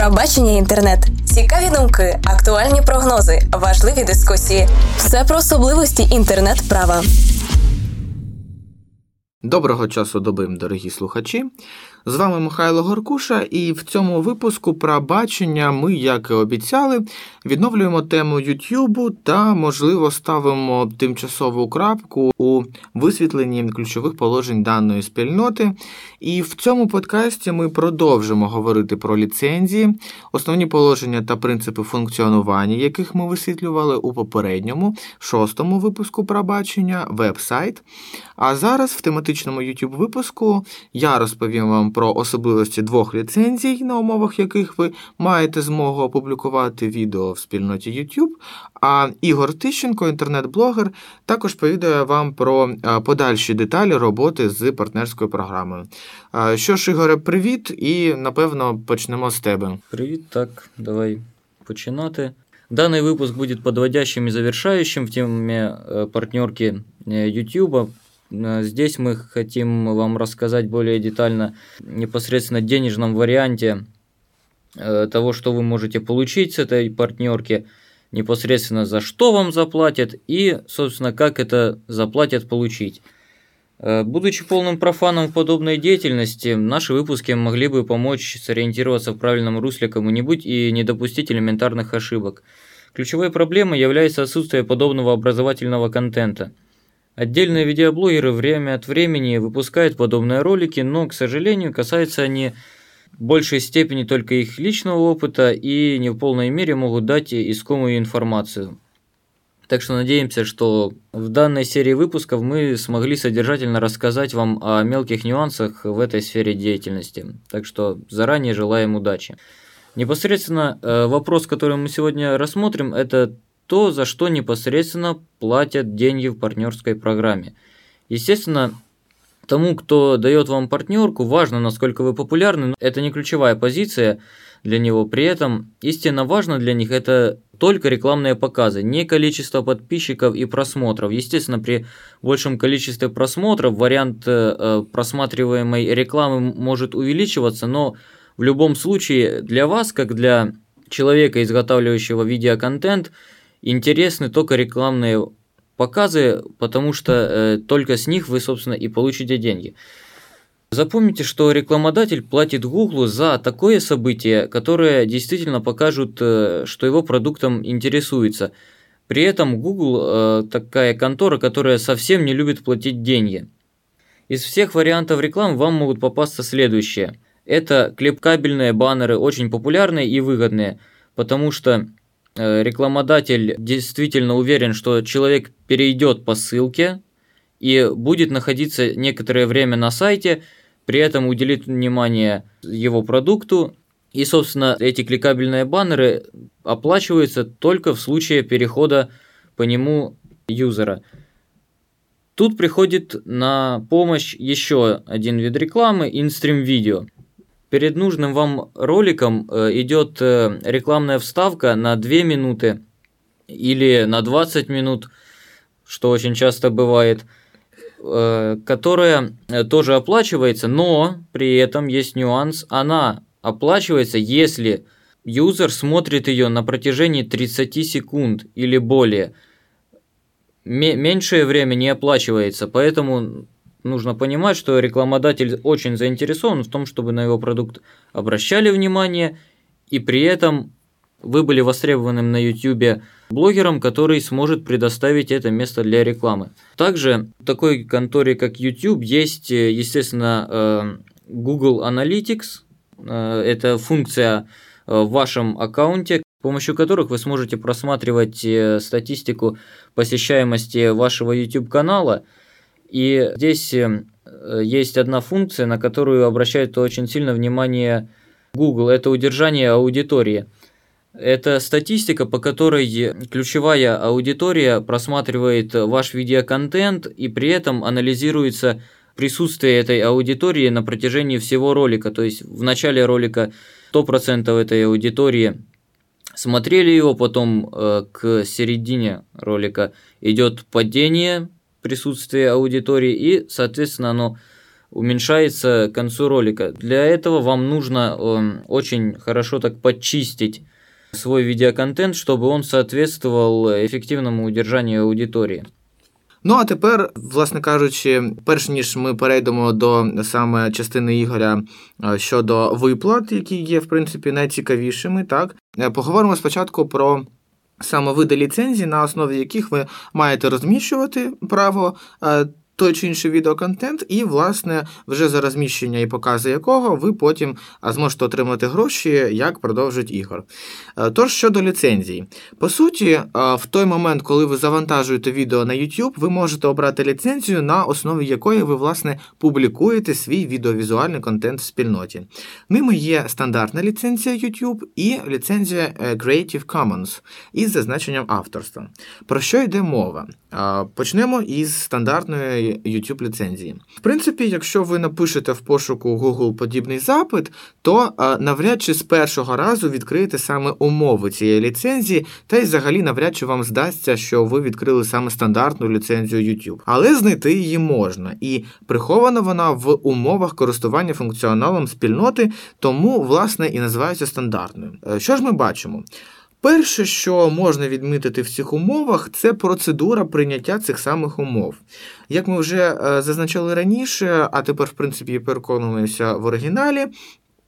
Пробачення інтернет, цікаві думки, актуальні прогнози, важливі дискусії. Все про особливості інтернет-права. Доброго часу добим, дорогі слухачі. З вами Михайло Горкуша, і в цьому випуску про бачення ми, як і обіцяли, відновлюємо тему Ютубу та, можливо, ставимо тимчасову крапку у висвітленні ключових положень даної спільноти. І в цьому подкасті ми продовжимо говорити про ліцензії, основні положення та принципи функціонування, яких ми висвітлювали у попередньому, шостому випуску про бачення, веб-сайт. А зараз в тематичному YouTube випуску я розповім вам про особливості двох ліцензій, на умовах яких ви маєте змогу опублікувати відео в спільноті YouTube. А Ігор Тищенко, інтернет-блогер, також повідає вам про подальші деталі роботи з партнерською програмою. Що ж, Ігоре, привіт, і напевно почнемо з тебе. Привіт, так, давай починати. Данный выпуск будет подводящим и завершающим в теме э, партнерки YouTube. Э, здесь мы хотим вам рассказать более детально непосредственно денежном варианте э, того, что вы можете получить с этой партнерки, непосредственно за что вам заплатят и, собственно, как это заплатят получить. Э, будучи полным профаном в подобной деятельности, наши выпуски могли бы помочь сориентироваться в правильном русле кому-нибудь и не допустить элементарных ошибок. Ключевой проблемой является отсутствие подобного образовательного контента – Отдельные видеоблогеры время от времени выпускают подобные ролики, но, к сожалению, касаются они в большей степени только их личного опыта и не в полной мере могут дать искомую информацию. Так что надеемся, что в данной серии выпусков мы смогли содержательно рассказать вам о мелких нюансах в этой сфере деятельности. Так что заранее желаем удачи. Непосредственно э, вопрос, который мы сегодня рассмотрим, это то, за что непосредственно платят деньги в партнерской программе. Естественно, тому, кто дает вам партнерку, важно, насколько вы популярны, но это не ключевая позиция для него. При этом истинно важно для них это только рекламные показы, не количество подписчиков и просмотров. Естественно, при большем количестве просмотров вариант э, просматриваемой рекламы может увеличиваться, но в любом случае для вас, как для человека, изготавливающего видеоконтент, интересны только рекламные показы, потому что э, только с них вы, собственно, и получите деньги. Запомните, что рекламодатель платит Гуглу за такое событие, которое действительно покажут, э, что его продуктом интересуется. При этом Google э, такая контора, которая совсем не любит платить деньги. Из всех вариантов рекламы вам могут попасться следующее. Это клепкабельные баннеры, очень популярные и выгодные, потому что рекламодатель действительно уверен, что человек перейдет по ссылке и будет находиться некоторое время на сайте, при этом уделит внимание его продукту. И, собственно, эти кликабельные баннеры оплачиваются только в случае перехода по нему юзера. Тут приходит на помощь еще один вид рекламы – инстрим видео – перед нужным вам роликом э, идет э, рекламная вставка на 2 минуты или на 20 минут, что очень часто бывает, э, которая тоже оплачивается, но при этом есть нюанс, она оплачивается, если юзер смотрит ее на протяжении 30 секунд или более. Меньшее время не оплачивается, поэтому нужно понимать, что рекламодатель очень заинтересован в том, чтобы на его продукт обращали внимание, и при этом вы были востребованным на YouTube блогером, который сможет предоставить это место для рекламы. Также в такой конторе, как YouTube, есть, естественно, э, Google Analytics. Э, это функция э, в вашем аккаунте, с помощью которых вы сможете просматривать статистику посещаемости вашего YouTube канала – и здесь э, есть одна функция, на которую обращает очень сильно внимание Google, это удержание аудитории. Это статистика, по которой ключевая аудитория просматривает ваш видеоконтент и при этом анализируется присутствие этой аудитории на протяжении всего ролика. То есть в начале ролика 100% этой аудитории смотрели его, потом э, к середине ролика идет падение присутствие аудитории, и, соответственно, оно уменьшается к концу ролика. Для этого вам нужно э, очень хорошо так подчистить свой видеоконтент, чтобы он соответствував ефективному удержанню аудиторії. Ну а тепер, власне кажучи, перш ніж ми перейдемо до саме частини Ігоря е, щодо виплат, які є в принципі найцікавішими, так е, поговоримо спочатку про. Саме види ліцензій, на основі яких ви маєте розміщувати право е, той чи інший відеоконтент, і, власне, вже за розміщення і покази якого ви потім зможете отримати гроші, як продовжить ігор. Е, тож щодо ліцензій, по суті, е, в той момент, коли ви завантажуєте відео на YouTube, ви можете обрати ліцензію, на основі якої ви, власне, публікуєте свій відеовізуальний контент в спільноті. Ними є стандартна ліцензія YouTube і ліцензія е, Creative Commons із зазначенням авторства. Про що йде мова? Почнемо із стандартної YouTube ліцензії. В принципі, якщо ви напишете в пошуку Google подібний запит, то навряд чи з першого разу відкриєте саме умови цієї ліцензії, та й взагалі навряд чи вам здасться, що ви відкрили саме стандартну ліцензію YouTube. Але знайти її можна, і прихована вона в умовах користування функціоналом спільноти, тому, власне, і називається стандартною. Е, що ж ми бачимо? Перше, що можна відмітити в цих умовах, це процедура прийняття цих самих умов. Як ми вже е, зазначали раніше, а тепер, в принципі, переконуємося в оригіналі,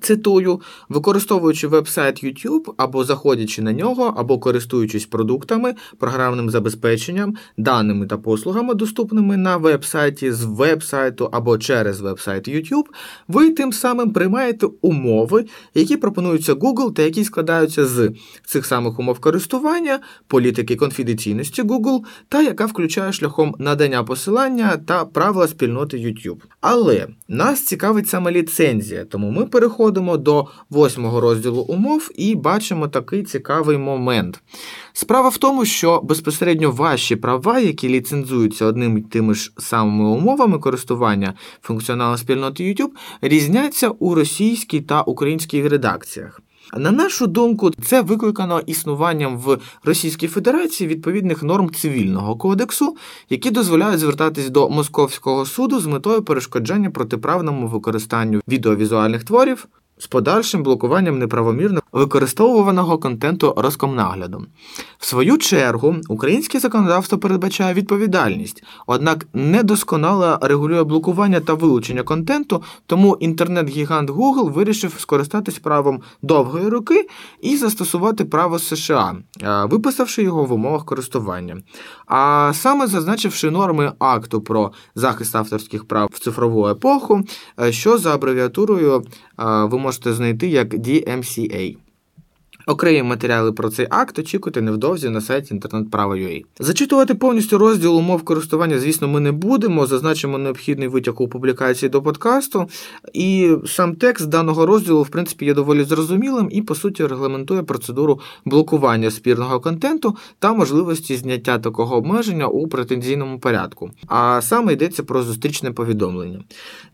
Цитую, використовуючи веб-сайт YouTube або заходячи на нього, або користуючись продуктами, програмним забезпеченням, даними та послугами, доступними на веб-сайті з веб-сайту або через веб-сайт YouTube, ви тим самим приймаєте умови, які пропонуються Google та які складаються з цих самих умов користування, політики конфіденційності Google, та яка включає шляхом надання посилання та правила спільноти YouTube. Але нас цікавить саме ліцензія, тому ми переходимо переходимо до восьмого розділу умов і бачимо такий цікавий момент. Справа в тому, що безпосередньо ваші права, які ліцензуються одним і тими ж самими умовами користування функціоналу спільноти YouTube, різняться у російській та українській редакціях. На нашу думку, це викликано існуванням в Російській Федерації відповідних норм цивільного кодексу, які дозволяють звертатись до Московського суду з метою перешкоджання протиправному використанню відеовізуальних творів з подальшим блокуванням неправомірно використовуваного контенту Роскомнаглядом. В свою чергу, українське законодавство передбачає відповідальність, однак недосконало регулює блокування та вилучення контенту, тому інтернет-гігант Google вирішив скористатись правом довгої руки і застосувати право США, е, виписавши його в умовах користування. А саме зазначивши норми акту про захист авторських прав в цифрову епоху, е, що за абревіатурою е, ви можете знайти як DMCA. Окремі матеріали про цей акт очікуйте невдовзі на сайті інтернет-права.ua. Зачитувати повністю розділ умов користування, звісно, ми не будемо. Зазначимо необхідний витяг у публікації до подкасту. І сам текст даного розділу, в принципі, є доволі зрозумілим і, по суті, регламентує процедуру блокування спірного контенту та можливості зняття такого обмеження у претензійному порядку. А саме йдеться про зустрічне повідомлення.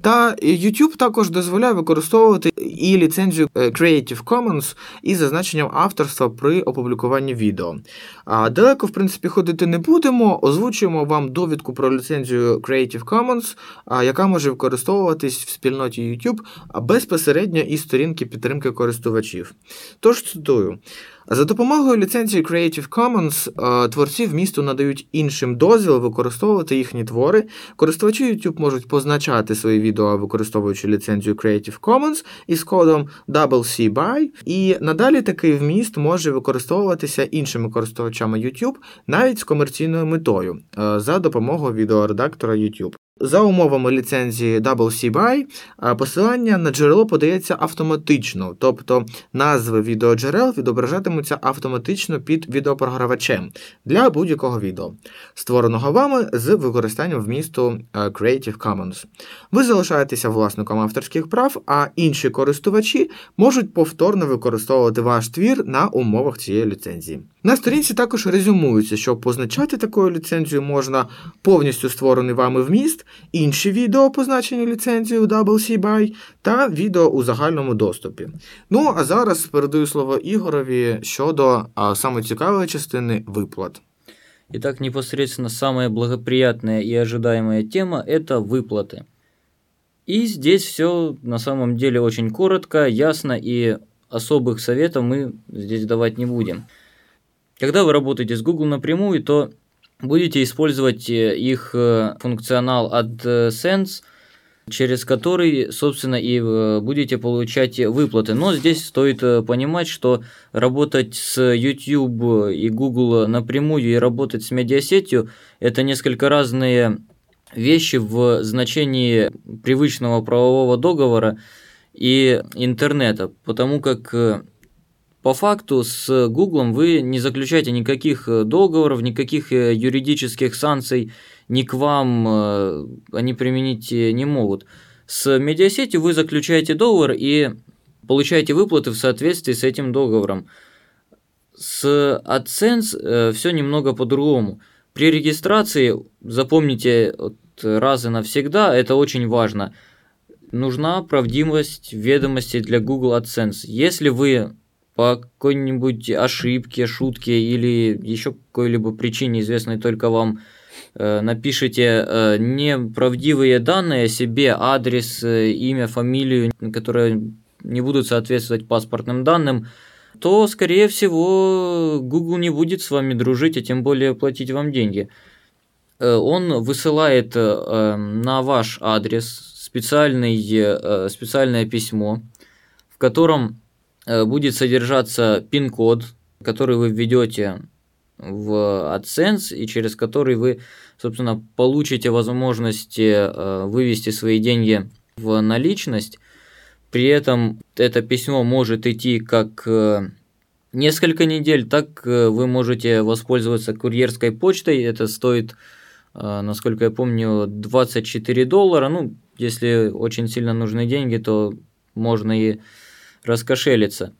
Та YouTube також дозволяє використовувати і ліцензію е, Creative Commons і зазначення визначенням авторства при опублікуванні відео. А далеко, в принципі, ходити не будемо. Озвучуємо вам довідку про ліцензію Creative Commons, яка може використовуватись в спільноті YouTube безпосередньо із сторінки підтримки користувачів. Тож цитую. За допомогою ліцензії Creative Commons е, творці в місту надають іншим дозвіл використовувати їхні твори. Користувачі YouTube можуть позначати свої відео, використовуючи ліцензію Creative Commons із кодом WC і надалі такий вміст може використовуватися іншими користувачами YouTube навіть з комерційною метою е, за допомогою відеоредактора YouTube. За умовами ліцензії WCBY посилання на джерело подається автоматично, тобто назви відеоджерел відображатимуться автоматично під відеопрогравачем для будь-якого відео, створеного вами з використанням вмісту Creative Commons. Ви залишаєтеся власником авторських прав, а інші користувачі можуть повторно використовувати ваш твір на умовах цієї ліцензії. На сторінці також резюмується, що позначати такою ліцензією можна повністю створений вами вміст, інші відео, позначені ліцензією WC та відео у загальному доступі. Ну а зараз передаю слово Ігорові щодо а, саме цікавої частини виплат. Итак, непосредственно самая благоприятная и ожидаемая тема – это выплаты. И здесь все на самом деле очень коротко, ясно и особых советов мы здесь давать не будем. Когда вы работаете с Google напрямую, то будете использовать э, их э, функционал AdSense, через который, собственно, и э, будете получать выплаты. Но здесь стоит понимать, что работать с YouTube и Google напрямую и работать с медиасетью – это несколько разные вещи в значении привычного правового договора и интернета, потому как по факту с Гуглом вы не заключаете никаких э, договоров, никаких э, юридических санкций ни к вам э, они применить не могут. С медиасетью вы заключаете договор и получаете выплаты в соответствии с этим договором. С AdSense все немного по-другому. При регистрации, запомните раз и навсегда, это очень важно, нужна правдивость ведомостей для Google AdSense. Если вы по какой-нибудь ошибке, шутке или еще какой-либо причине, известной только вам, э, напишите э, неправдивые данные о себе, адрес, э, имя, фамилию, которые не будут соответствовать паспортным данным, то, скорее всего, Google не будет с вами дружить, а тем более платить вам деньги. Он высылает на ваш адрес специальный, специальное письмо, в котором будет содержаться пин-код, который вы введете в AdSense и через который вы, собственно, получите возможность э, вывести свои деньги в наличность. При этом это письмо может идти как э, несколько недель, так вы можете воспользоваться курьерской почтой. Это стоит, насколько я помню, 24 доллара. Ну, если очень сильно нужны деньги, то можно и раскошелиться.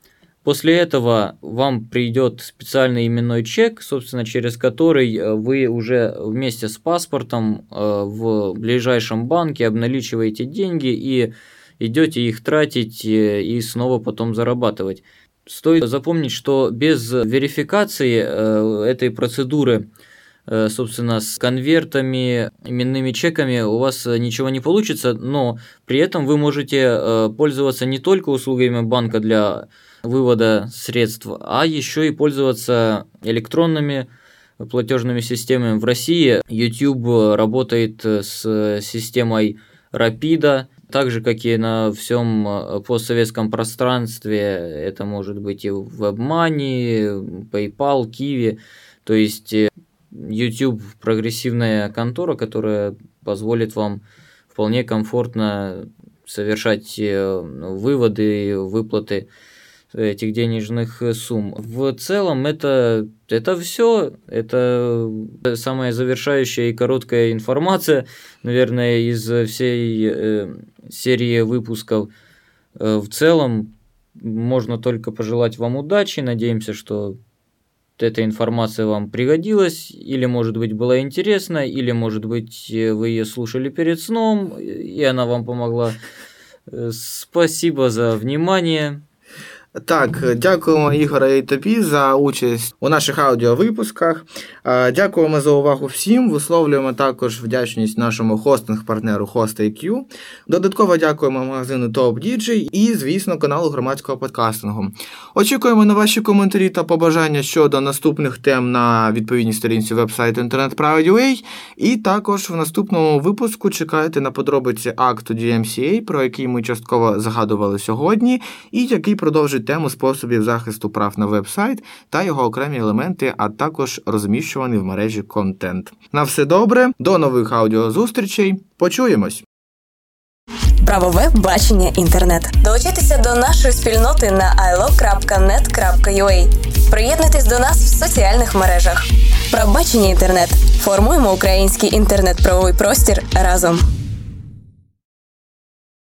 После этого вам придет специальный именной чек, собственно, через который э, вы уже вместе с паспортом э, в ближайшем банке обналичиваете деньги и идете их тратить э, и снова потом зарабатывать. Стоит запомнить, что без верификации этой процедуры собственно, с конвертами, именными чеками у вас ничего не получится, но при этом вы можете пользоваться не только услугами банка для вывода средств, а еще и пользоваться электронными платежными системами. В России YouTube работает с системой Рапида, так же, как и на всем постсоветском пространстве, это может быть и WebMoney, PayPal, Kiwi, то есть э, YouTube прогрессивная контора, которая позволит вам вполне комфортно совершать э, выводы, выплаты этих денежных сумм. В целом это, это все, это самая завершающая и короткая информация, наверное, из всей э, серии выпусков. Э, в целом можно только пожелать вам удачи, надеемся, что эта информация вам пригодилась, или, может быть, была интересна, или, может быть, вы ее слушали перед сном, и она вам помогла. Спасибо за внимание. Так, дякуємо Ігоре і тобі за участь у наших аудіовипусках. Дякуємо за увагу всім. Висловлюємо також вдячність нашому хостинг-партнеру HostIQ. Додатково дякуємо магазину Top DJ і, звісно, каналу громадського подкастингу. Очікуємо на ваші коментарі та побажання щодо наступних тем на відповідній сторінці вебсайту інтернет-Правді.ua. І також в наступному випуску чекайте на подробиці акту DMCA, про який ми частково згадували сьогодні, і який продовжить тему способів захисту прав на веб-сайт та його окремі елементи, а також розміщуваний в мережі контент. На все добре, до нових аудіозустрічей. Почуємось! Правове бачення інтернет. Долучайтеся до нашої спільноти на ilo.net.ua. Приєднуйтесь до нас в соціальних мережах. Правбачення інтернет. Формуємо український інтернет-правовий простір разом.